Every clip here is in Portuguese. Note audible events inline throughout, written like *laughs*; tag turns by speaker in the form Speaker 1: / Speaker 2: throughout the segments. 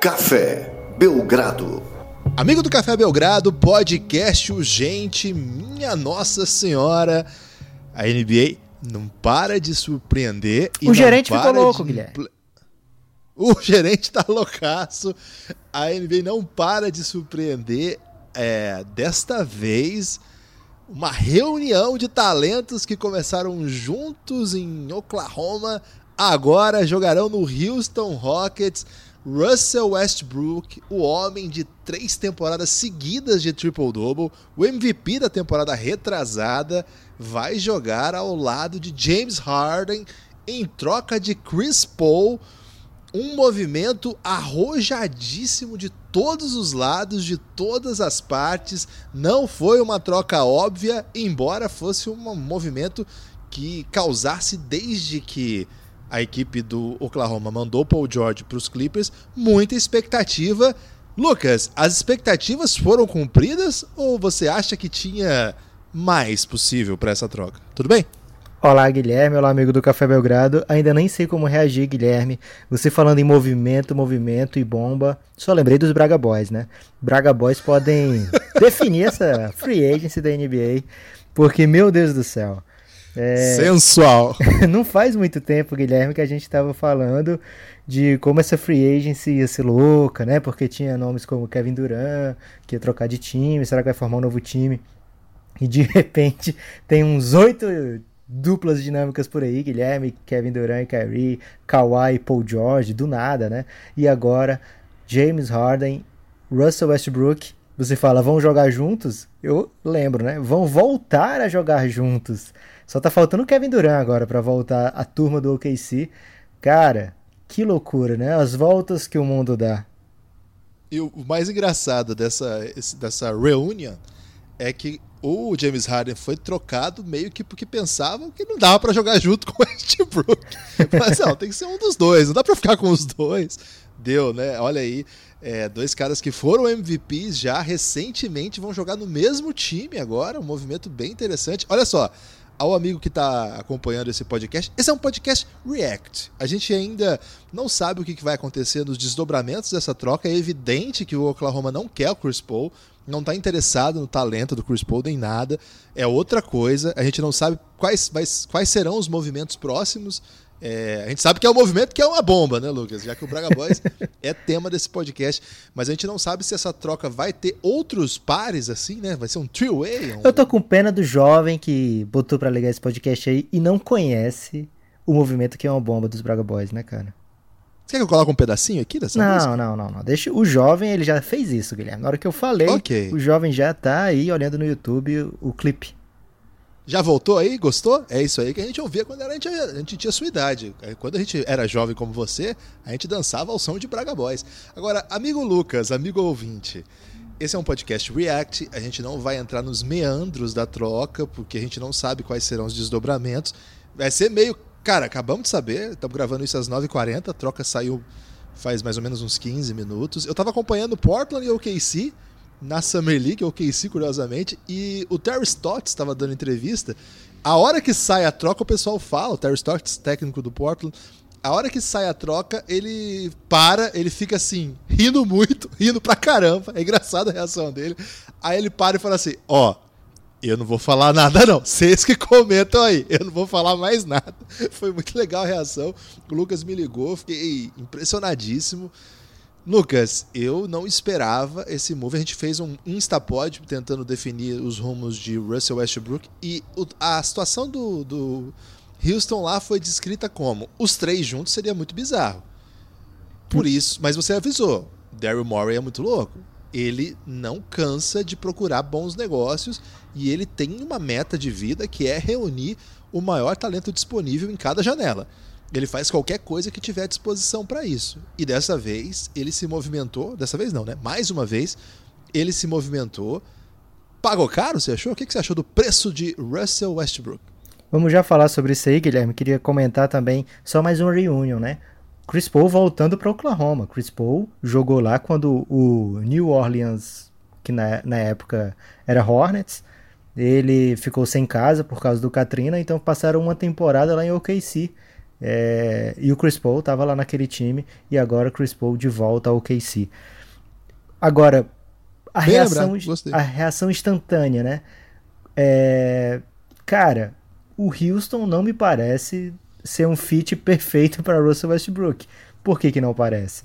Speaker 1: Café Belgrado.
Speaker 2: Amigo do Café Belgrado, podcast urgente, minha Nossa Senhora. A NBA não para de surpreender.
Speaker 3: o gerente ficou louco, de... Guilherme.
Speaker 2: O *laughs* gerente tá loucaço. A NBA não para de surpreender. É, desta vez, uma reunião de talentos que começaram juntos em Oklahoma, agora jogarão no Houston Rockets. Russell Westbrook, o homem de três temporadas seguidas de triple-double, o MVP da temporada retrasada, vai jogar ao lado de James Harden em troca de Chris Paul. Um movimento arrojadíssimo de todos os lados, de todas as partes. Não foi uma troca óbvia, embora fosse um movimento que causasse desde que a equipe do Oklahoma mandou Paul George para os Clippers, muita expectativa. Lucas, as expectativas foram cumpridas ou você acha que tinha mais possível para essa troca? Tudo bem?
Speaker 3: Olá, Guilherme. Olá, amigo do Café Belgrado. Ainda nem sei como reagir, Guilherme. Você falando em movimento, movimento e bomba. Só lembrei dos Braga Boys, né? Braga Boys podem *laughs* definir essa free agency da NBA, porque, meu Deus do céu.
Speaker 2: É... Sensual. *laughs*
Speaker 3: não faz muito tempo, Guilherme, que a gente estava falando de como essa free agency ia ser louca, né? Porque tinha nomes como Kevin Durant, que ia trocar de time, será que vai formar um novo time? E de *laughs* repente tem uns oito duplas dinâmicas por aí, Guilherme, Kevin Durant, Kyrie, Kawhi e Paul George, do nada, né? E agora James Harden, Russell Westbrook. Você fala, vão jogar juntos? Eu lembro, né? Vão voltar a jogar juntos. Só tá faltando o Kevin Durant agora para voltar a turma do OKC. Cara, que loucura, né? As voltas que o mundo dá.
Speaker 2: E o mais engraçado dessa, dessa reunião é que o James Harden foi trocado meio que porque pensavam que não dava para jogar junto com o Westbrook. *laughs* Mas não, tem que ser um dos dois, não dá para ficar com os dois. Deu, né? Olha aí, é, dois caras que foram MVPs já recentemente vão jogar no mesmo time agora, um movimento bem interessante. Olha só, ao amigo que está acompanhando esse podcast, esse é um podcast React. A gente ainda não sabe o que vai acontecer nos desdobramentos dessa troca. É evidente que o Oklahoma não quer o Chris Paul, não está interessado no talento do Chris Paul nem nada. É outra coisa. A gente não sabe quais, quais serão os movimentos próximos é, a gente sabe que é um movimento que é uma bomba, né, Lucas? Já que o Braga Boys *laughs* é tema desse podcast. Mas a gente não sabe se essa troca vai ter outros pares assim, né? Vai ser um three-way? Um...
Speaker 3: Eu tô com pena do jovem que botou para ligar esse podcast aí e não conhece o movimento que é uma bomba dos Braga Boys, né, cara?
Speaker 2: Você quer que eu coloque um pedacinho aqui dessa
Speaker 3: não,
Speaker 2: música?
Speaker 3: Não, não, não, Deixa o jovem, ele já fez isso, Guilherme. Na hora que eu falei, okay. o jovem já tá aí olhando no YouTube o, o clipe.
Speaker 2: Já voltou aí? Gostou? É isso aí que a gente ouvia quando a gente, a gente tinha sua idade. Quando a gente era jovem como você, a gente dançava ao som de Braga Boys. Agora, amigo Lucas, amigo ouvinte, esse é um podcast React. A gente não vai entrar nos meandros da troca, porque a gente não sabe quais serão os desdobramentos. Vai ser meio. Cara, acabamos de saber, estamos gravando isso às 9h40, a troca saiu faz mais ou menos uns 15 minutos. Eu estava acompanhando Portland e OKC na Summer League, ou KC, curiosamente, e o Terry Stotts estava dando entrevista. A hora que sai a troca, o pessoal fala, o Terry Stotts, técnico do Portland, a hora que sai a troca, ele para, ele fica assim, rindo muito, *laughs* rindo pra caramba. É engraçada a reação dele. Aí ele para e fala assim: Ó, eu não vou falar nada, não. Vocês que comentam aí, eu não vou falar mais nada. *laughs* Foi muito legal a reação. O Lucas me ligou, fiquei impressionadíssimo. Lucas, eu não esperava esse move. A gente fez um Instapod tentando definir os rumos de Russell Westbrook e a situação do, do Houston lá foi descrita como os três juntos seria muito bizarro. Por isso, mas você avisou, Daryl Morey é muito louco. Ele não cansa de procurar bons negócios e ele tem uma meta de vida que é reunir o maior talento disponível em cada janela. Ele faz qualquer coisa que tiver à disposição para isso. E dessa vez ele se movimentou, dessa vez não, né? Mais uma vez ele se movimentou. Pagou caro, você achou? O que você achou do preço de Russell Westbrook?
Speaker 3: Vamos já falar sobre isso aí, Guilherme. Queria comentar também só mais um reunion, né? Chris Paul voltando para Oklahoma. Chris Paul jogou lá quando o New Orleans, que na, na época era Hornets, ele ficou sem casa por causa do Katrina, então passaram uma temporada lá em OKC É, e o Chris Paul estava lá naquele time e agora Chris Paul de volta ao KC. Agora, a, reação, a reação instantânea, né? É, cara, o Houston não me parece ser um fit *laughs* perfeito para Russell Westbrook. Por que, que não parece?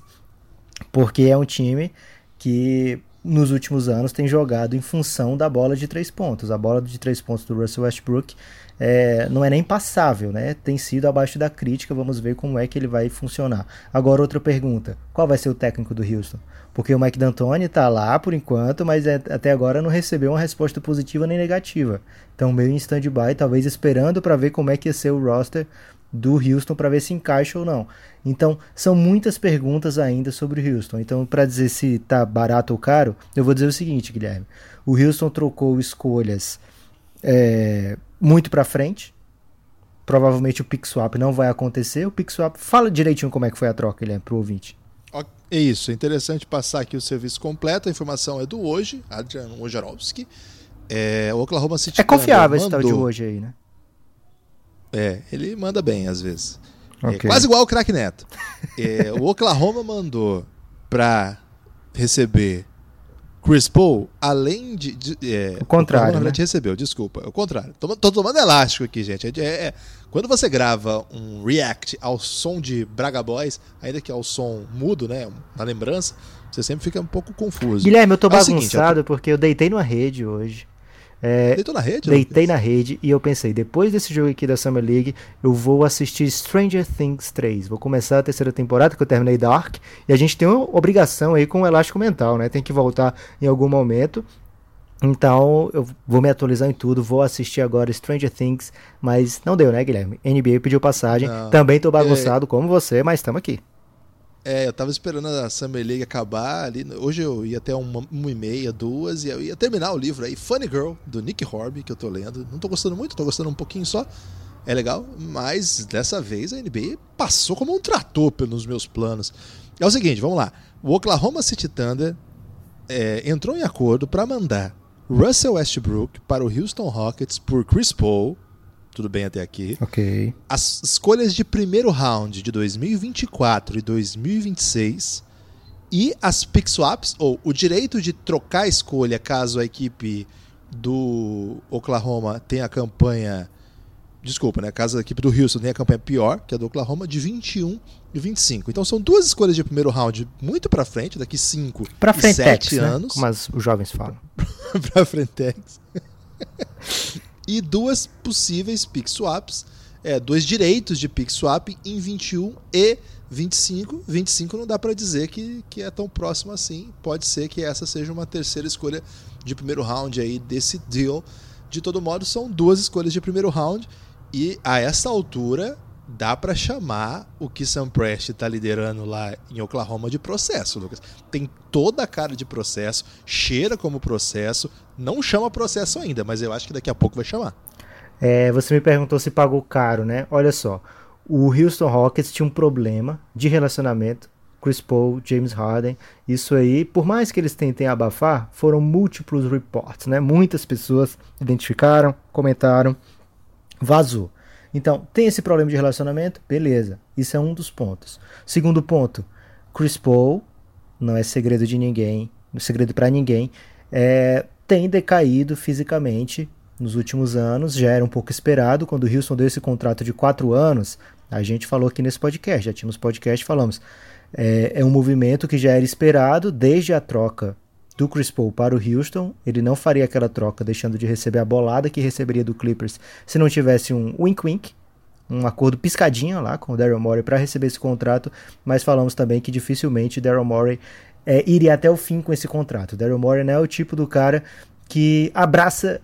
Speaker 3: Porque é um time que nos últimos anos tem jogado em função da bola de três pontos. A bola de três pontos do Russell Westbrook é, não é nem passável, né? Tem sido abaixo da crítica. Vamos ver como é que ele vai funcionar. Agora, outra pergunta: qual vai ser o técnico do Houston? Porque o Mike D'Antoni está lá por enquanto, mas é, até agora não recebeu uma resposta positiva nem negativa. Então, meio em stand-by, talvez esperando para ver como é que ia ser o roster do Houston para ver se encaixa ou não. Então, são muitas perguntas ainda sobre o Houston. Então, para dizer se tá barato ou caro, eu vou dizer o seguinte, Guilherme. O Houston trocou escolhas é, muito para frente. Provavelmente o pick swap não vai acontecer. O pick swap, fala direitinho como é que foi a troca, Guilherme, pro ouvinte.
Speaker 2: É isso, é interessante passar aqui o serviço completo. A informação é do hoje, Adrian Wojnarowski. É, o Oklahoma City
Speaker 3: É confiável esse tal de hoje aí, né?
Speaker 2: É, ele manda bem às vezes. É okay. É quase igual o craque Neto. É, o Oklahoma mandou para receber Chris Paul, além de. de
Speaker 3: é, o contrário. O
Speaker 2: né? recebeu, desculpa. É o contrário. Tô, tô tomando elástico aqui, gente. É, é, quando você grava um react ao som de Braga Boys, ainda que ao som mudo, né? Na lembrança, você sempre fica um pouco confuso.
Speaker 3: Guilherme, eu tô bagunçado seguinte, porque eu deitei numa rede hoje.
Speaker 2: É, Deitou na rede?
Speaker 3: Deitei na rede e eu pensei, depois desse jogo aqui da Summer League, eu vou assistir Stranger Things 3. Vou começar a terceira temporada, que eu terminei Dark, e a gente tem uma obrigação aí com o elástico mental, né? Tem que voltar em algum momento. Então, eu vou me atualizar em tudo, vou assistir agora Stranger Things, mas não deu, né, Guilherme? NBA pediu passagem, não. também tô bagunçado é... como você, mas estamos aqui.
Speaker 2: É, eu tava esperando a Summer League acabar ali. Hoje eu ia até uma, uma e meia, duas, e eu ia terminar o livro aí, Funny Girl, do Nick Horby, que eu tô lendo. Não tô gostando muito, tô gostando um pouquinho só. É legal, mas dessa vez a NBA passou como um trator pelos meus planos. É o seguinte, vamos lá. O Oklahoma City Thunder é, entrou em acordo para mandar Russell Westbrook para o Houston Rockets por Chris Paul tudo bem até aqui.
Speaker 3: Ok.
Speaker 2: As escolhas de primeiro round de 2024 e 2026 e as pick swaps, ou o direito de trocar a escolha caso a equipe do Oklahoma tenha a campanha. Desculpa, né? Caso a equipe do Houston tenha a campanha pior que a do Oklahoma, de 21 e 25. Então são duas escolhas de primeiro round muito para frente, daqui 5 e 7 né? anos.
Speaker 3: Como as, os jovens falam. *laughs*
Speaker 2: para frente. E duas possíveis pick swaps, é, dois direitos de pick swap em 21 e 25. 25 não dá para dizer que, que é tão próximo assim. Pode ser que essa seja uma terceira escolha de primeiro round aí desse deal. De todo modo, são duas escolhas de primeiro round e a essa altura dá para chamar o que Sam Prest está liderando lá em Oklahoma de processo, Lucas. Tem toda a cara de processo, cheira como processo, não chama processo ainda, mas eu acho que daqui a pouco vai chamar.
Speaker 3: É, você me perguntou se pagou caro, né? Olha só, o Houston Rockets tinha um problema de relacionamento. Chris Paul, James Harden, isso aí, por mais que eles tentem abafar, foram múltiplos reports, né? Muitas pessoas identificaram, comentaram, vazou. Então, tem esse problema de relacionamento? Beleza, isso é um dos pontos. Segundo ponto, Chris Paul, não é segredo de ninguém, não é segredo para ninguém, é, tem decaído fisicamente nos últimos anos, já era um pouco esperado. Quando o Houston deu esse contrato de quatro anos, a gente falou aqui nesse podcast, já tínhamos podcast, falamos. É, é um movimento que já era esperado desde a troca do Chris Paul para o Houston. Ele não faria aquela troca deixando de receber a bolada que receberia do Clippers se não tivesse um wink-wink, um acordo piscadinho lá com o Daryl Morey para receber esse contrato, mas falamos também que dificilmente Daryl Morey é, iria até o fim com esse contrato. Daryl Morey não é o tipo do cara que abraça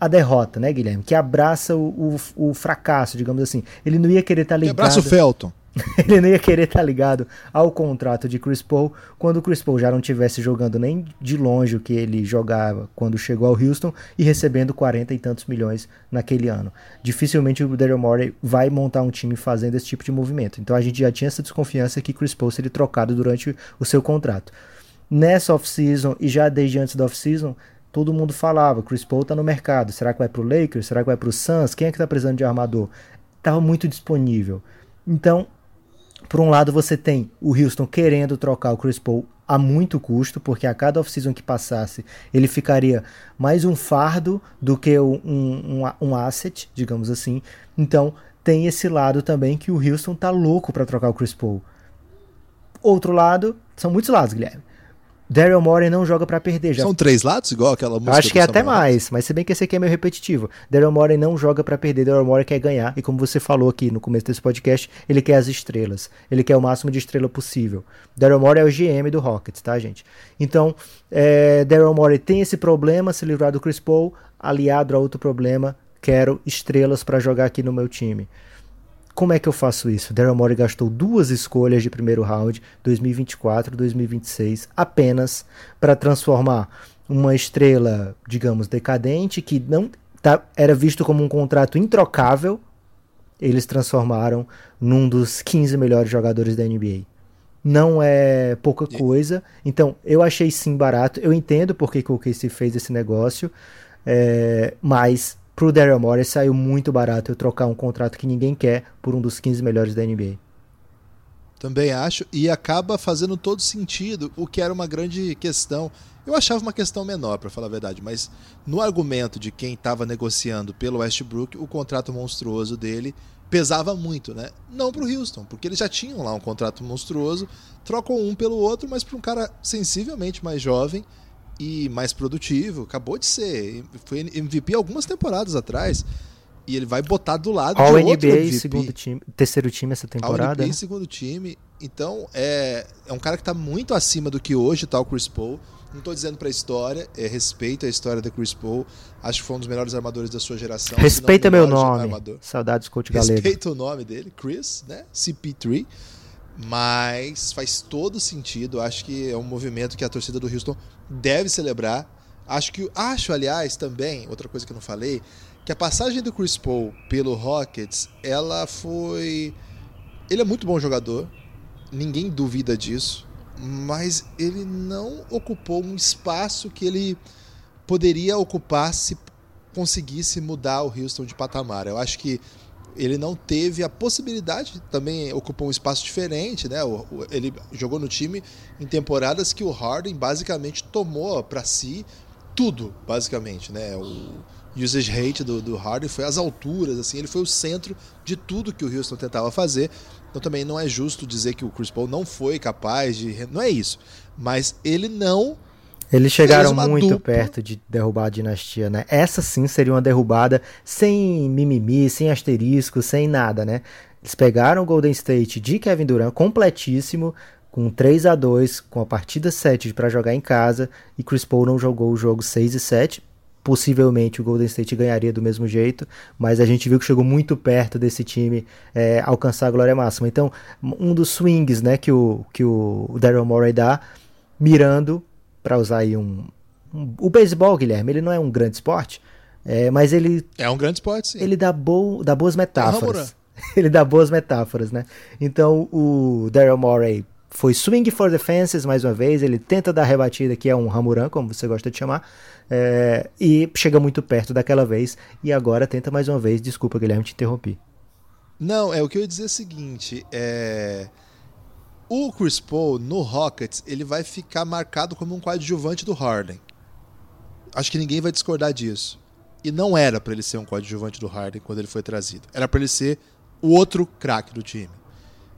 Speaker 3: a derrota, né, Guilherme? Que abraça o, o, o fracasso, digamos assim. Ele não ia querer estar tá ligado. Que
Speaker 2: abraça o Felton. *laughs*
Speaker 3: ele não ia querer estar tá ligado ao contrato de Chris Paul quando o Chris Paul já não estivesse jogando nem de longe o que ele jogava quando chegou ao Houston e recebendo 40 e tantos milhões naquele ano. Dificilmente o Daryl Morey vai montar um time fazendo esse tipo de movimento. Então a gente já tinha essa desconfiança que Chris Paul seria trocado durante o seu contrato. Nessa off-season e já desde antes da off-season, todo mundo falava, Chris Paul está no mercado, será que vai para o Lakers, será que vai para o Suns, quem é que está precisando de armador? Estava muito disponível Então, por um lado, você tem o Houston querendo trocar o Chris Paul a muito custo, porque a cada off-season que passasse, ele ficaria mais um fardo do que um, um, um asset, digamos assim. Então, tem esse lado também que o Houston tá louco para trocar o Chris Paul. Outro lado, são muitos lados, Guilherme. Daryl Morey não joga para perder. Já...
Speaker 2: São três lados, igual aquela música.
Speaker 3: Acho que é até mais, mas se bem que esse aqui é meio repetitivo. Daryl Morey não joga para perder, Daryl Morey quer ganhar. E como você falou aqui no começo desse podcast, ele quer as estrelas. Ele quer o máximo de estrela possível. Daryl Morey é o GM do Rockets, tá, gente? Então, é, Daryl Morey tem esse problema, se livrar do Chris Paul, aliado a outro problema, quero estrelas para jogar aqui no meu time. Como é que eu faço isso? Daryl Morey gastou duas escolhas de primeiro round, 2024 e 2026, apenas para transformar uma estrela, digamos, decadente, que não tá, era visto como um contrato introcável, eles transformaram num dos 15 melhores jogadores da NBA. Não é pouca coisa. Então, eu achei sim barato. Eu entendo porque que o Casey fez esse negócio. É, mas pro Daryl Morey saiu muito barato eu trocar um contrato que ninguém quer por um dos 15 melhores da NBA.
Speaker 2: Também acho, e acaba fazendo todo sentido, o que era uma grande questão. Eu achava uma questão menor, para falar a verdade, mas no argumento de quem estava negociando pelo Westbrook, o contrato monstruoso dele pesava muito, né? Não para o Houston, porque eles já tinham lá um contrato monstruoso, trocam um pelo outro, mas para um cara sensivelmente mais jovem e mais produtivo. Acabou de ser. Foi MVP algumas temporadas atrás. E ele vai botar do lado
Speaker 3: All
Speaker 2: de outro
Speaker 3: NBA,
Speaker 2: MVP.
Speaker 3: segundo time, terceiro time essa temporada.
Speaker 2: All NBA,
Speaker 3: né?
Speaker 2: segundo time. Então, é, é um cara que está muito acima do que hoje está o Chris Paul. Não estou dizendo para a história, é respeito a história do Chris Paul. Acho que foi um dos melhores armadores da sua geração.
Speaker 3: Respeita meu nome. Armador. Saudades, coach Galego.
Speaker 2: Respeita o nome dele, Chris, né? CP3. Mas faz todo sentido. Acho que é um movimento que a torcida do Houston deve celebrar. Acho que acho, aliás, também, outra coisa que eu não falei, que a passagem do Chris Paul pelo Rockets, ela foi ele é muito bom jogador, ninguém duvida disso, mas ele não ocupou um espaço que ele poderia ocupar se conseguisse mudar o Houston de patamar. Eu acho que ele não teve a possibilidade, também ocupou um espaço diferente, né? Ele jogou no time em temporadas que o Harden basicamente tomou para si tudo, basicamente, né? O usage rate do, do Harden foi às alturas, assim, ele foi o centro de tudo que o Houston tentava fazer. Então também não é justo dizer que o Chris Paul não foi capaz de, não é isso, mas ele não
Speaker 3: eles chegaram muito dupla. perto de derrubar a dinastia, né? Essa sim seria uma derrubada sem mimimi, sem asterisco, sem nada, né? Eles pegaram o Golden State de Kevin Durant completíssimo, com 3 a 2 com a partida 7 para jogar em casa, e Chris Paul não jogou o jogo 6 e 7. Possivelmente o Golden State ganharia do mesmo jeito, mas a gente viu que chegou muito perto desse time é, alcançar a glória máxima. Então, um dos swings né, que o, que o Daryl Morey dá, mirando para usar aí um, um, O beisebol, Guilherme, ele não é um grande esporte, é, mas ele.
Speaker 2: É um grande esporte, sim.
Speaker 3: Ele dá, bo, dá boas metáforas. *laughs* ele dá boas metáforas, né? Então o Daryl Morey foi swing for the fences mais uma vez. Ele tenta dar rebatida, que é um Ramuran, como você gosta de chamar. É, e chega muito perto daquela vez. E agora tenta mais uma vez. Desculpa, Guilherme, te interrompi.
Speaker 2: Não, é o que eu ia dizer é o seguinte: é o Chris Paul no Rockets ele vai ficar marcado como um coadjuvante do Harden. Acho que ninguém vai discordar disso. E não era para ele ser um coadjuvante do Harden quando ele foi trazido. Era para ele ser o outro craque do time.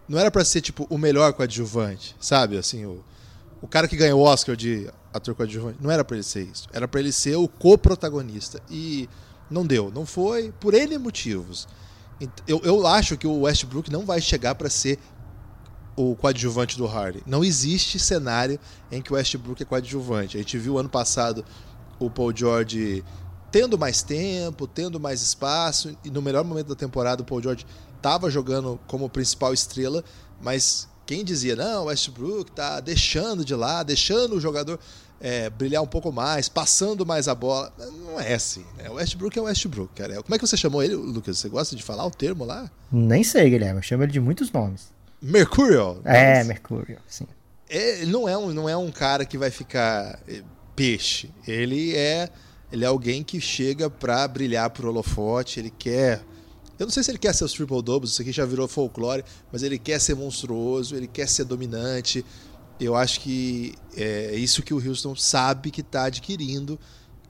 Speaker 2: Não era para ser tipo o melhor coadjuvante, sabe? Assim, o, o cara que ganhou o Oscar de ator coadjuvante. Não era para ele ser isso. Era para ele ser o co-protagonista. E não deu. Não foi por N motivos. Eu, eu acho que o Westbrook não vai chegar para ser o coadjuvante do Harden. Não existe cenário em que o Westbrook é coadjuvante. A gente viu ano passado o Paul George tendo mais tempo, tendo mais espaço, e no melhor momento da temporada o Paul George estava jogando como principal estrela, mas quem dizia, não, o Westbrook tá deixando de lá, deixando o jogador é, brilhar um pouco mais, passando mais a bola. Não é assim, né? O Westbrook é o Westbrook, cara. Como é que você chamou ele, Lucas? Você gosta de falar o termo lá?
Speaker 3: Nem sei, Guilherme. Eu chamo ele de muitos nomes.
Speaker 2: Mercurial.
Speaker 3: É, Mercurial, sim.
Speaker 2: É, ele não é, um, não é um cara que vai ficar é, peixe. Ele é, ele é alguém que chega para brilhar pro holofote, ele quer Eu não sei se ele quer ser os triple doubles, isso aqui já virou folclore, mas ele quer ser monstruoso, ele quer ser dominante. Eu acho que é isso que o Houston sabe que está adquirindo.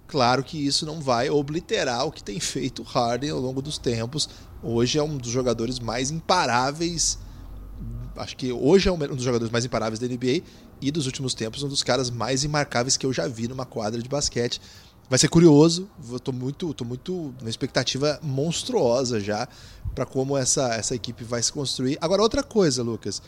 Speaker 2: Claro que isso não vai obliterar o que tem feito o Harden ao longo dos tempos. Hoje é um dos jogadores mais imparáveis. Acho que hoje é um dos jogadores mais imparáveis da NBA e dos últimos tempos um dos caras mais imarcáveis que eu já vi numa quadra de basquete. Vai ser curioso, estou muito, tô muito uma expectativa monstruosa já para como essa, essa equipe vai se construir. Agora outra coisa, Lucas,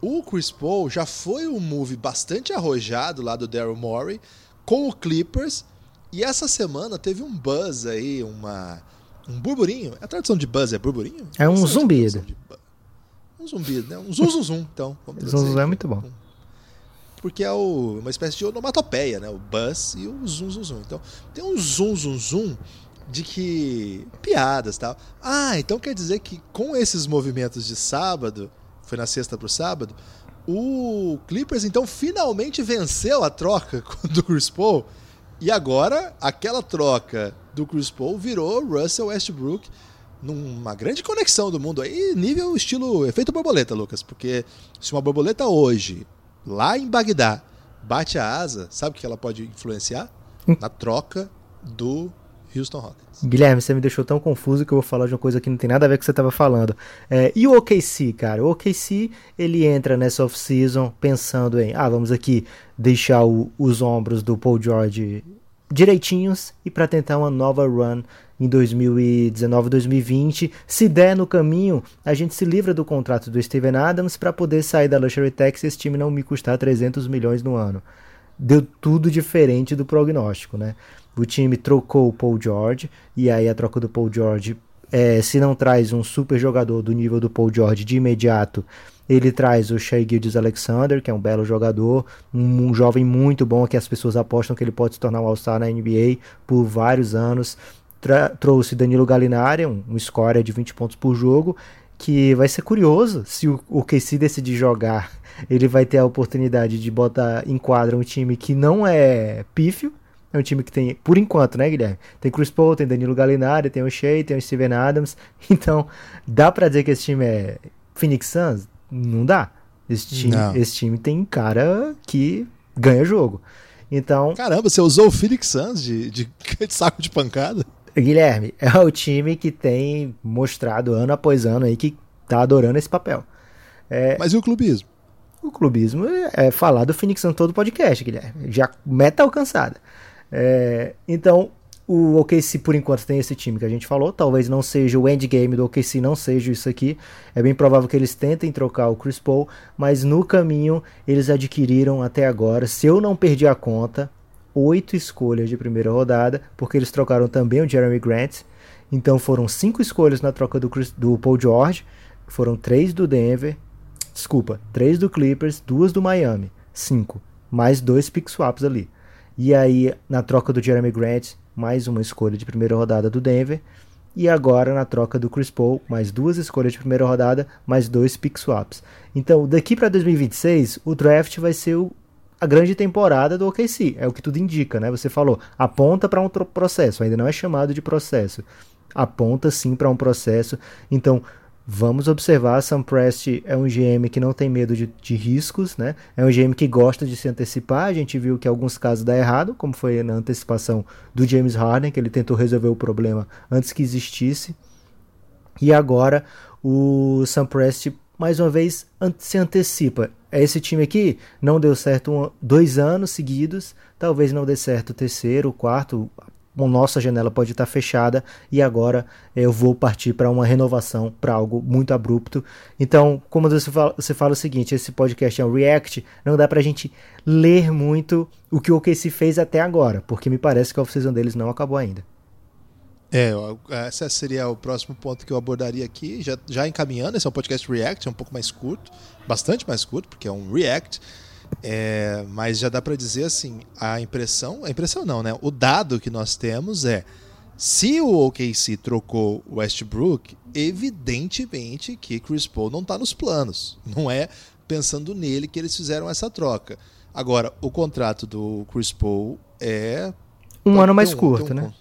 Speaker 2: o Chris Paul já foi um move bastante arrojado lá do Daryl Morey com o Clippers e essa semana teve um buzz aí, uma um burburinho. A tradução de buzz é burburinho?
Speaker 3: É um zumbido.
Speaker 2: Um zumbido, né? Um zum zum zum, então.
Speaker 3: Zum zum é muito bom
Speaker 2: porque é o, uma espécie de onomatopeia, né? O buzz e o zum zum zum. Então, tem um zum zum zum de que piadas, tal. Ah, então quer dizer que com esses movimentos de sábado, foi na sexta pro sábado, o Clippers então finalmente venceu a troca *laughs* do Chris Paul e agora aquela troca do Chris Paul virou Russell Westbrook numa grande conexão do mundo aí, nível estilo efeito borboleta, Lucas, porque se uma borboleta hoje lá em Bagdá bate a asa, sabe o que ela pode influenciar? Hum. Na troca do Houston Rockets.
Speaker 3: Guilherme, você me deixou tão confuso que eu vou falar de uma coisa que não tem nada a ver com o que você estava falando. É, e o OKC, cara? O OKC, ele entra nessa off-season pensando em, ah, vamos aqui deixar o, os ombros do Paul George direitinhos e para tentar uma nova run em 2019, 2020. Se der no caminho, a gente se livra do contrato do Steven Adams para poder sair da Luxury Tax e esse time não me custar 300 milhões no ano. Deu tudo diferente do prognóstico, né? O time trocou o Paul George e aí a troca do Paul George, é, se não traz um super jogador do nível do Paul George de imediato, ele traz o Shea Gildes Alexander, que é um belo jogador, um, um, jovem muito bom que as pessoas apostam que ele pode se tornar um All-Star na NBA por vários anos trouxe Danilo Gallinari, um, um score de 20 pontos por jogo, que vai ser curioso se o, o KC decidir jogar, *laughs* ele vai ter a oportunidade de botar em quadra um time que não é pífio, é um time que tem, por enquanto, né, Guilherme? Tem Chris Paul, tem Danilo Gallinari, tem o Shea, tem o Steven Adams. *laughs* Então, dá pra dizer que esse time é Phoenix Suns? Não dá. Esse time, esse time tem cara que ganha jogo. Então.
Speaker 2: Caramba, você usou o Phoenix Suns de, de, de *laughs* saco de pancada?
Speaker 3: Guilherme, *laughs* é o time que tem mostrado ano após ano aí que tá adorando esse papel.
Speaker 2: É, Mas e o clubismo?
Speaker 3: O clubismo é falar do Phoenix Sun todo podcast, Guilherme. Já meta alcançada. É, então, o OKC por enquanto tem esse time que a gente falou. Talvez não seja o endgame do OKC, não seja isso aqui. É bem provável que eles tentem trocar o Chris Paul, mas no caminho eles adquiriram até agora, se eu não perdi a conta, oito escolhas de primeira rodada, porque eles trocaram também o Jeremy Grant. Então foram cinco escolhas na troca do, Chris, do Paul George, foram três do Denver, desculpa, três do Clippers, duas do Miami, cinco, mais dois pick swaps ali. E aí na troca do Jeremy Grant, mais uma escolha de primeira rodada do Denver. E agora na troca do Chris Paul, mais duas escolhas de primeira rodada, mais dois pick swaps. Então, daqui para 2026, o draft vai ser o, a grande temporada do OKC. É o que tudo indica, né? Você falou, aponta para um processo, ainda não é chamado de processo. Aponta sim para um processo. Então, vamos observar. Sam Prest é um GM que não tem medo de, de, riscos, né? É um GM que gosta de se antecipar. A gente viu que alguns casos dá errado, como foi na antecipação do James Harden, que ele tentou resolver o problema antes que existisse. E agora o Sam Prest mais uma vez se antecipa. Esse time aqui não deu certo um, dois anos seguidos, talvez não dê certo o terceiro, o quarto. A nossa janela pode estar fechada e agora eu vou partir para uma renovação, para algo muito abrupto. Então, como você fala, você fala o seguinte: esse podcast é um react, não dá para a gente ler muito o que o OKC fez até agora, porque me parece que a off-season deles não acabou ainda.
Speaker 2: É, esse seria o próximo ponto que eu abordaria aqui, já, já encaminhando. Esse é um podcast React, é um pouco mais curto, bastante mais curto, porque é um React. É, mas já dá para dizer assim, a impressão, a impressão não, né? O dado que nós temos é se o OKC trocou Westbrook, evidentemente que Chris Paul não está nos planos. Não é pensando nele que eles fizeram essa troca. Agora, o contrato do Chris Paul é
Speaker 3: um ano mais um, curto, um, né?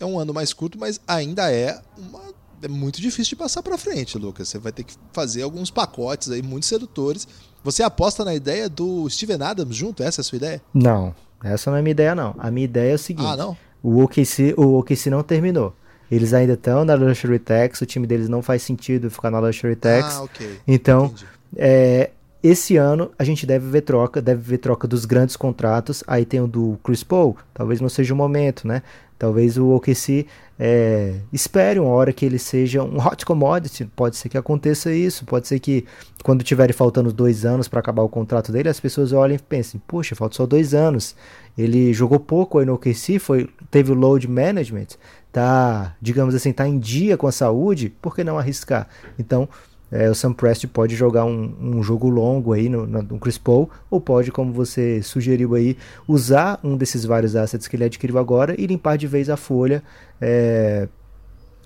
Speaker 2: É um ano mais curto, mas ainda é uma é muito difícil de passar para frente, Lucas. Você vai ter que fazer alguns pacotes aí muito sedutores. Você aposta na ideia do Steven Adams junto? Essa é a sua ideia?
Speaker 3: Não, essa não é a minha ideia, não. A minha ideia é o seguinte:
Speaker 2: ah, não?
Speaker 3: O OKC, o OKC não terminou. Eles ainda estão na Luxury Tax, o time deles não faz sentido ficar na Luxury Tax.
Speaker 2: Ah, ok.
Speaker 3: Então, é, esse ano a gente deve ver troca, deve ver troca dos grandes contratos. Aí tem o do Chris Paul, talvez não seja o momento, né? Talvez o OKC é, espere uma hora que ele seja um hot commodity. Pode ser que aconteça isso. Pode ser que quando tiverem faltando dois anos para acabar o contrato dele, as pessoas olhem e pensem: Poxa, falta só dois anos. Ele jogou pouco aí no OKC, foi, teve o load management, tá, digamos assim, tá em dia com a saúde. Por que não arriscar? Então é, o Sam Prest pode jogar um, um, jogo longo aí no, no, no Chris Paul, ou pode, como você sugeriu aí, usar um desses vários assets que ele adquiriu agora e limpar de vez a folha. É,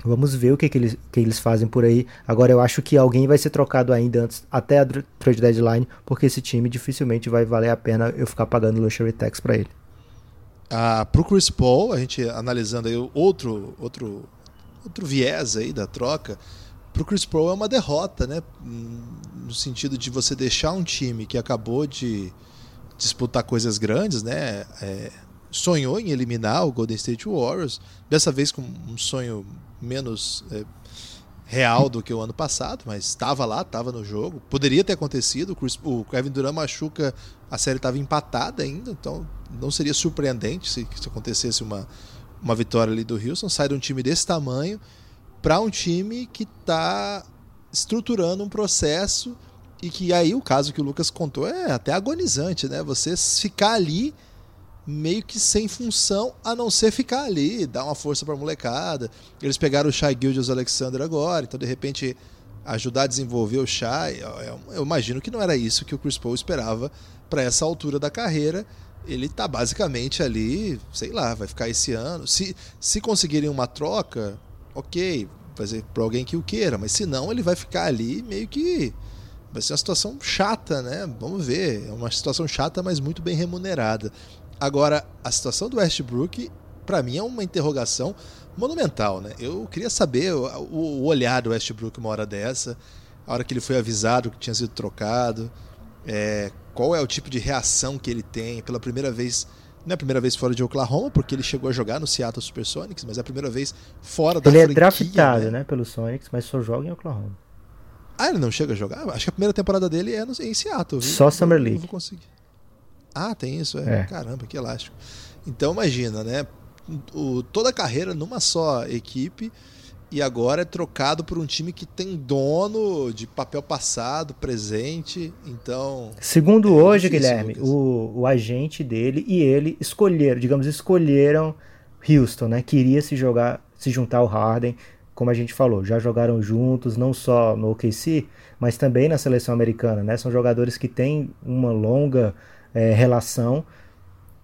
Speaker 3: vamos ver o que, que, eles, que eles fazem por aí. Agora eu acho que alguém vai ser trocado ainda antes, até a trade deadline, porque esse time dificilmente vai valer a pena eu ficar pagando luxury tax para ele.
Speaker 2: Ah, pro Chris Paul, a gente analisando aí outro, outro, outro viés aí da troca, para o Chris Paul é uma derrota, né? No sentido de você deixar um time que acabou de disputar coisas grandes, né? É, sonhou em eliminar o Golden State Warriors, dessa vez com um sonho menos é, real do que o ano passado, mas estava lá, estava no jogo. Poderia ter acontecido. O, Chris, o Kevin Durant machuca, a série estava empatada ainda, então não seria surpreendente se, se acontecesse uma, uma vitória ali do Houston. Sai de um time desse tamanho para um time que está estruturando um processo e que aí o caso que o Lucas contou é até agonizante, né? Você ficar ali meio que sem função, a não ser ficar ali, dar uma força para a molecada. Eles pegaram o Shai Gildas Alexander agora, então de repente ajudar a desenvolver o Shai, eu imagino que não era isso que o Chris Paul esperava para essa altura da carreira. Ele está basicamente ali, sei lá, vai ficar esse ano. Se, se conseguirem uma troca, ok, fazer para alguém que o queira, mas se não, ele vai ficar ali meio que vai ser uma situação chata, né? Vamos ver, é uma situação chata, mas muito bem remunerada. Agora, a situação do Westbrook, para mim, é uma interrogação monumental, né? Eu queria saber o, o, olhar do Westbrook uma hora dessa, a hora que ele foi avisado que tinha sido trocado, é, qual é o tipo de reação que ele tem pela primeira vez não é a primeira vez fora de Oklahoma, porque ele chegou a jogar no Seattle Supersonics, mas é a primeira vez fora da
Speaker 3: Ele
Speaker 2: é
Speaker 3: draftado, né? né, pelo Sonics, mas só joga em Oklahoma.
Speaker 2: Ah, ele não chega a jogar? Acho que a primeira temporada dele é no, em Seattle. Viu?
Speaker 3: Só Summer League. Não
Speaker 2: vou conseguir. Ah, tem isso? É. é. Caramba, que elástico. Então imagina, né? O, toda a carreira numa só equipe e agora é trocado por um time que tem dono de papel passado, presente, então...
Speaker 3: Segundo é hoje, Guilherme, o, o agente dele e ele escolheram, digamos, escolheram Houston, né? Queria se jogar, se juntar ao Harden, como a gente falou, já jogaram juntos, não só no OKC, mas também na seleção americana, né? São jogadores que têm uma longa é, relação,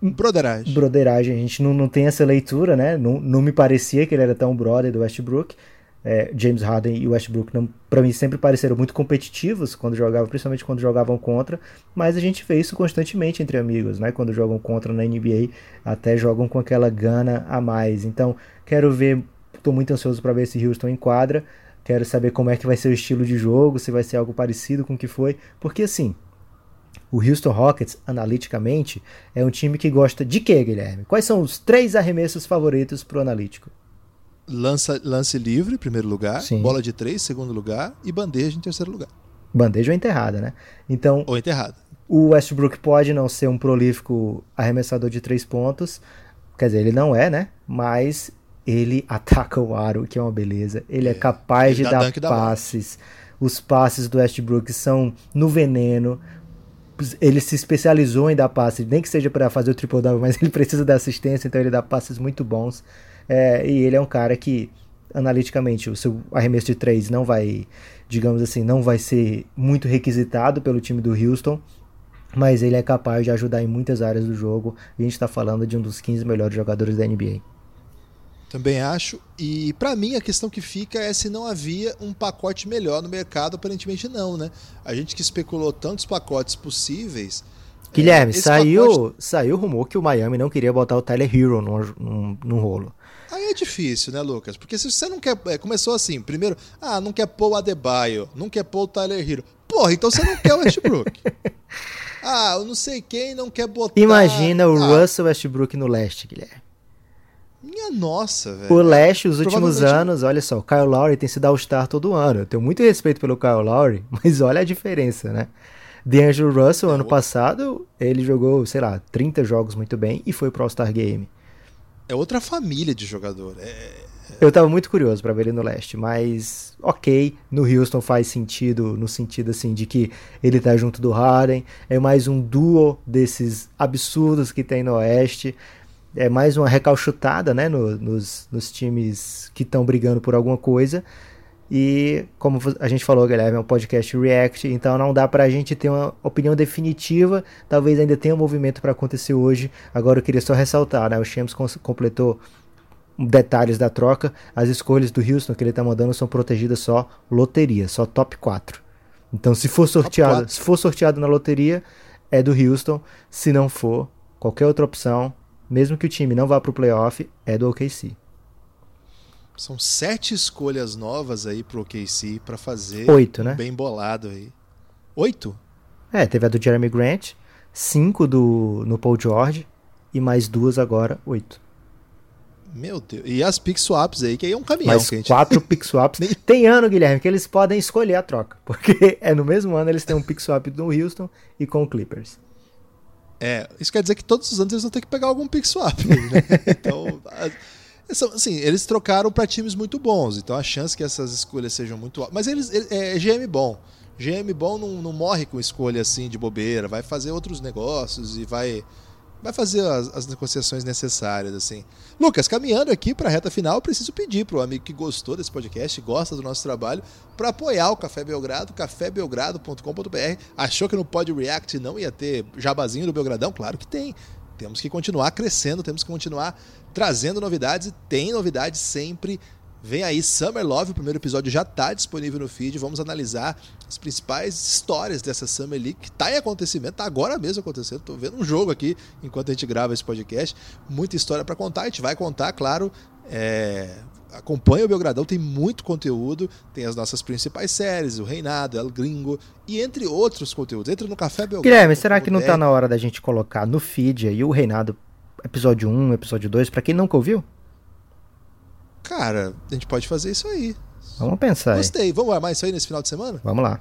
Speaker 2: Broderagem.
Speaker 3: Broderagem, a gente não, não tem essa leitura, né? Não, não me parecia que ele era tão brother do Westbrook. É, James Harden e Westbrook, para mim, sempre pareceram muito competitivos quando jogavam, principalmente quando jogavam contra, mas a gente vê isso constantemente entre amigos, né? Quando jogam contra na NBA, até jogam com aquela gana a mais. Então, quero ver, estou muito ansioso para ver se Houston enquadra, quero saber como é que vai ser o estilo de jogo, se vai ser algo parecido com o que foi, porque assim, o Houston Rockets, analiticamente, é um time que gosta de quê, Guilherme? Quais são os três arremessos favoritos para o analítico?
Speaker 2: Lança, lance livre, primeiro lugar, Sim. bola de três, segundo lugar, e bandeja em terceiro lugar.
Speaker 3: Bandeja ou enterrada, né? Então,
Speaker 2: ou enterrada.
Speaker 3: O Westbrook pode não ser um prolífico arremessador de três pontos, quer dizer, ele não é, né? Mas ele *laughs* ataca o aro, que é uma beleza. Ele é, é capaz ele de dar passes. Os passes do Westbrook são no veneno ele se especializou em dar passes, nem que seja para fazer o triple double, mas *laughs* ele precisa da assistência, então ele dá passes muito bons. É, e ele é um cara que, analiticamente, o seu arremesso de três não vai, digamos assim, não vai ser muito requisitado pelo time do Houston, mas ele é capaz de ajudar em muitas áreas do jogo. E a gente está falando de um dos 15 melhores jogadores da NBA.
Speaker 2: Também acho. E para mim a questão que fica é se não havia um pacote melhor no mercado, aparentemente não, né? A gente que especulou tantos pacotes possíveis.
Speaker 3: Guilherme, é, saiu, pacote... saiu o rumor que o Miami não queria botar o Tyler Hero no, no, no rolo.
Speaker 2: Aí é difícil, né, Lucas? Porque se você não quer. é, começou assim, primeiro, ah, não quer pôr o Adebayo, não quer pôr o Tyler Hero. Porra, então você não quer o Westbrook. *laughs* ah, eu não sei quem não quer botar.
Speaker 3: Imagina o
Speaker 2: ah,
Speaker 3: Russell Westbrook no leste, Guilherme.
Speaker 2: Minha nossa, velho.
Speaker 3: O leste, os últimos
Speaker 2: Provavelmente-
Speaker 3: anos, olha só, o Kyle Lowry tem sido All-Star todo ano. Eu tenho muito respeito pelo Kyle Lowry, *laughs* mas olha a diferença, né? DeAngelo Russell,
Speaker 2: É,
Speaker 3: ano passado, ele jogou, sei lá, 30 jogos muito bem e foi pro All-Star Game.
Speaker 2: É outra família de jogador. É,
Speaker 3: Eu tava muito curioso pra ver ele no leste, mas ok, no Houston faz sentido, no sentido assim de que ele tá junto do Harden, é mais um duo desses absurdos que tem no oeste, é mais uma recalchutada, né, no- nos, nos times que estão brigando por alguma coisa. E como a gente falou, Guilherme, é um podcast React, então não dá pra gente ter uma opinião definitiva. Talvez ainda tenha um movimento pra acontecer hoje. Agora eu queria só ressaltar, né? O Shams completou detalhes da troca. As escolhas do Houston que ele tá mandando são protegidas só loteria, só top 4. Então, se for sorteado, se for sorteado na loteria, é do Houston. Se não for, qualquer outra opção, mesmo que o time não vá pro playoff, é do OKC.
Speaker 2: são sete escolhas novas aí pro OKC pra fazer
Speaker 3: Oito,
Speaker 2: um
Speaker 3: né?
Speaker 2: bem bolado aí. Oito?
Speaker 3: É, teve a do Jeremy Grant, cinco do no Paul George e mais duas agora, oito.
Speaker 2: Meu Deus. E as pick swaps aí, que aí é um caminhão
Speaker 3: Mais
Speaker 2: gente...
Speaker 3: quatro *laughs* pick swaps. Tem ano, Guilherme, que eles podem escolher a troca. *laughs* Porque é no mesmo ano eles têm um pick swap no Houston e com o Clippers.
Speaker 2: É, isso quer dizer que todos os anos eles vão ter que pegar algum pick swap. Né? *laughs* então, são- assim, eles trocaram para times muito bons, então a chance que essas escolhas sejam muito altas. Mas eles, ele- é GM bom. GM bom não, não morre com escolha assim de bobeira, vai fazer outros negócios e vai vai fazer as, as negociações necessárias assim. Lucas, caminhando aqui para a reta final, preciso pedir para o amigo que gostou desse podcast, gosta do nosso trabalho, para apoiar o Café Belgrado, cafébelgrado.com.br. Achou que no Pod React não ia ter jabazinho do Belgradão? Claro que tem. Temos que continuar crescendo, temos que continuar trazendo novidades e tem novidades sempre. Vem aí Summer Love, o primeiro episódio já está disponível no feed. Vamos analisar as principais histórias dessa Summer League que está em acontecimento, está agora mesmo acontecendo. Estou vendo um jogo aqui enquanto a gente grava esse podcast. Muita história para contar, a gente vai contar, claro. É... Acompanha o Belgradão, tem muito conteúdo, tem as nossas principais séries, o Reinado, El Gringo e entre outros conteúdos. Entra no Café Belgrado.
Speaker 3: Guilherme, será que não tá na hora da gente colocar no feed aí o Reinado episódio 1, episódio 2, pra quem nunca ouviu?
Speaker 2: Cara, a gente pode fazer isso aí.
Speaker 3: Vamos pensar aí.
Speaker 2: Gostei. Vamos armar isso aí nesse final de semana?
Speaker 3: Vamos lá.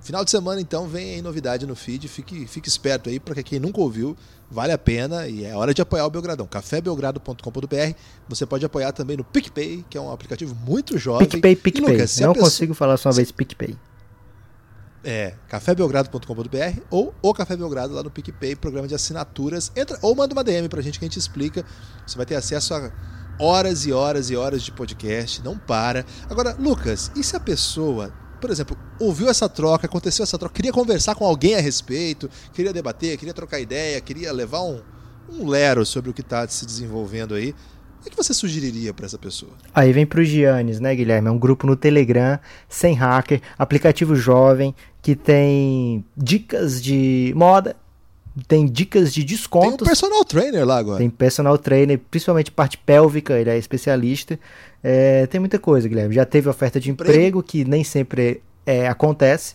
Speaker 2: Final de semana, então, vem aí novidade no feed. Fique, fique esperto aí, porque quem nunca ouviu, vale a pena e é hora de apoiar o Belgradão. cafébelgrado.com.br. Você pode apoiar também no PicPay, que é um aplicativo muito jovem.
Speaker 3: PicPay, PicPay.
Speaker 2: Lucas, se
Speaker 3: não
Speaker 2: pessoa-
Speaker 3: consigo falar só uma vez PicPay.
Speaker 2: É, cafébelgrado.com.br ou o Café Belgrado lá no PicPay, programa de assinaturas. Entra ou manda uma DM pra gente que a gente explica. Você vai ter acesso a horas e horas e horas de podcast, não para. Agora, Lucas, e se a pessoa, por exemplo, ouviu essa troca, aconteceu essa troca, queria conversar com alguém a respeito, queria debater, queria trocar ideia, queria levar um, um lero sobre o que está se desenvolvendo aí, o que você sugeriria para essa pessoa?
Speaker 3: Aí vem pro Giannis, né, Guilherme? É um grupo no Telegram, sem hacker, aplicativo jovem, que tem dicas de moda, tem dicas de
Speaker 2: Tem um
Speaker 3: descontos.
Speaker 2: personal trainer lá agora.
Speaker 3: Tem personal trainer, principalmente parte pélvica, ele é especialista. É, tem muita coisa, Guilherme. Já teve oferta de
Speaker 2: Emprego.
Speaker 3: emprego, que nem sempre é, acontece.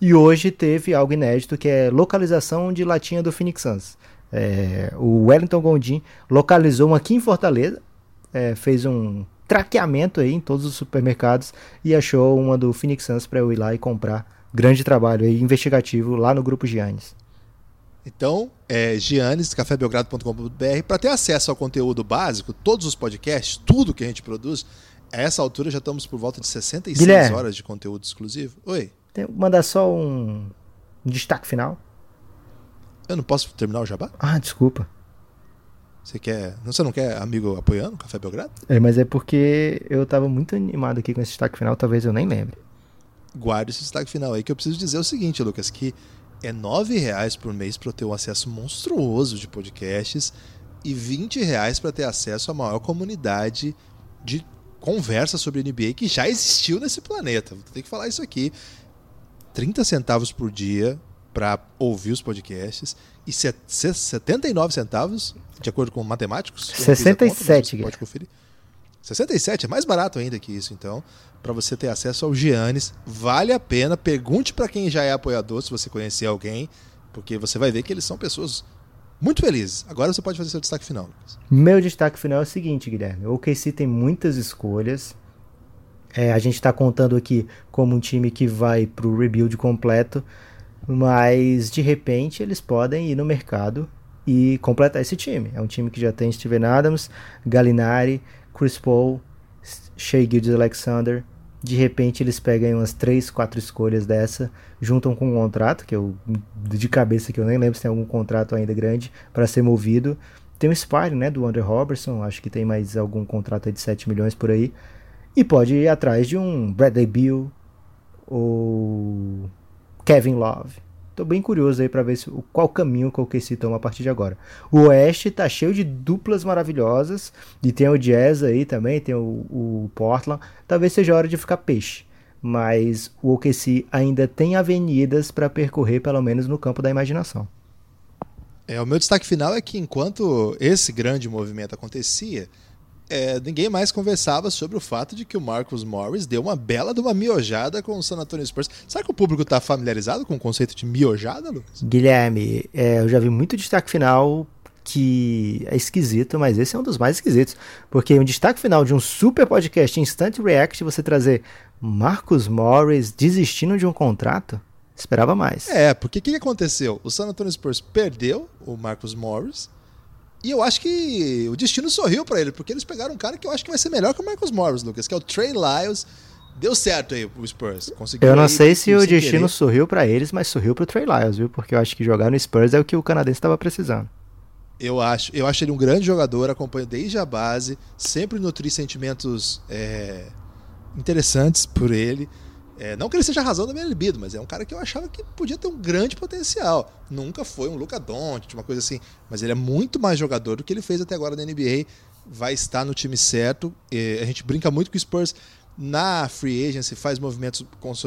Speaker 3: E hoje teve algo inédito, que é localização de latinha do Phoenix Suns. É, o Wellington Gondim localizou uma aqui em Fortaleza, é, fez um traqueamento aí em todos os supermercados e achou uma do Phoenix Suns para eu ir lá e comprar. Grande trabalho aí, investigativo, lá no grupo Giannis.
Speaker 2: Então, é Giannis, cafébelgrado.com.br, para ter acesso ao conteúdo básico, todos os podcasts, tudo que a gente produz, a essa altura já estamos por volta de 66
Speaker 3: Guilherme.
Speaker 2: horas de conteúdo exclusivo. Oi,
Speaker 3: mandar só um, destaque final.
Speaker 2: eu não posso terminar o jabá?
Speaker 3: Ah, desculpa.
Speaker 2: Você quer. Você não quer amigo apoiando Café Belgrado?
Speaker 3: É, mas é porque eu tava muito animado aqui com esse destaque final, talvez eu nem lembre.
Speaker 2: Guarde esse destaque final aí que eu preciso dizer o seguinte, Lucas, que é 9 reais por mês para eu ter um acesso monstruoso de podcasts e 20 reais para ter acesso à maior comunidade de conversa sobre NBA que já existiu nesse planeta. Vou ter que falar isso aqui. 30 centavos por dia para ouvir os podcasts, e 79 centavos, de acordo com matemáticos.
Speaker 3: 67,
Speaker 2: conta, pode conferir. 67 é mais barato ainda que isso, então, para você ter acesso ao Giannis, vale a pena. Pergunte para quem já é apoiador, se você conhecer alguém, porque você vai ver que eles são pessoas muito felizes. Agora você pode fazer seu destaque final. Lucas.
Speaker 3: Meu destaque final é o seguinte, Guilherme. O OKC tem muitas escolhas. É, a gente está contando aqui como um time que vai para o rebuild completo, mas de repente eles podem ir no mercado e completar esse time. É um time que já tem Steven Adams, Gallinari, Chris Paul, Shea Gildes Alexander. De repente eles pegam umas 3, 4 escolhas dessa, juntam com um contrato, que eu de cabeça que eu nem lembro se tem algum contrato ainda grande para ser movido. Tem o Spire, né, do Andrew Robertson, acho que tem mais algum contrato de 7 milhões por aí. E pode ir atrás de um Bradley Beal ou Kevin Love. Tô bem curioso aí para ver se, qual caminho que o OKC toma a partir de agora. O Oeste tá cheio de duplas maravilhosas. E tem o Jazz aí também, tem o, o Portland. Talvez seja hora de ficar peixe. Mas o OKC ainda tem avenidas para percorrer, pelo menos no campo da imaginação.
Speaker 2: É, o meu destaque final é que enquanto esse grande movimento acontecia, é, ninguém mais conversava sobre o fato de que o Marcus Morris deu uma bela de uma miojada com o San Antonio Spurs. Será que o público está familiarizado com o conceito de miojada, Lucas?
Speaker 3: Guilherme, é, eu já vi muito destaque final que é esquisito, mas esse é um dos mais esquisitos. Porque um destaque final de um super podcast Instant React, você trazer Marcus Morris desistindo de um contrato, esperava mais.
Speaker 2: É, porque o que, que aconteceu? O San Antonio Spurs perdeu o Marcus Morris e eu acho que o destino sorriu para ele, porque eles pegaram um cara que eu acho que vai ser melhor que o Marcus Morris, Lucas, que é o Trey Lyles. Deu certo aí o Spurs.
Speaker 3: Conseguiu eu não sei se o destino querer. sorriu para eles, mas sorriu pro Trey Lyles, viu? Porque eu acho que jogar no Spurs é o que o canadense estava precisando.
Speaker 2: Eu acho, eu acho ele um grande jogador, acompanho desde a base, sempre nutri sentimentos é, interessantes por ele. É, não que ele seja a razão da minha libido, mas é um cara que eu achava que podia ter um grande potencial. Nunca foi um Luca Doncic, uma coisa assim, mas ele é muito mais jogador do que ele fez até agora na NBA. Vai estar no time certo. E a gente brinca muito com o Spurs na free agency faz movimentos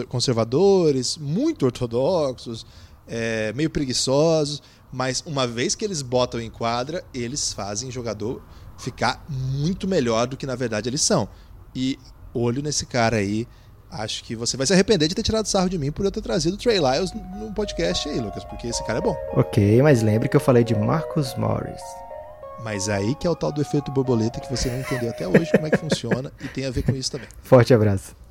Speaker 2: conservadores, muito ortodoxos, é, meio preguiçosos, mas uma vez que eles botam em quadra, eles fazem o jogador ficar muito melhor do que na verdade eles são. E olho nesse cara aí acho que você vai se arrepender de ter tirado sarro de mim por eu ter trazido o Trey Lyles no podcast aí, Lucas, porque esse cara é bom.
Speaker 3: Ok, mas lembre que eu falei de Marcus Morris.
Speaker 2: Mas aí que é o tal do efeito borboleta que você não entendeu até hoje como é que funciona e tem a ver com isso também.
Speaker 3: Forte abraço.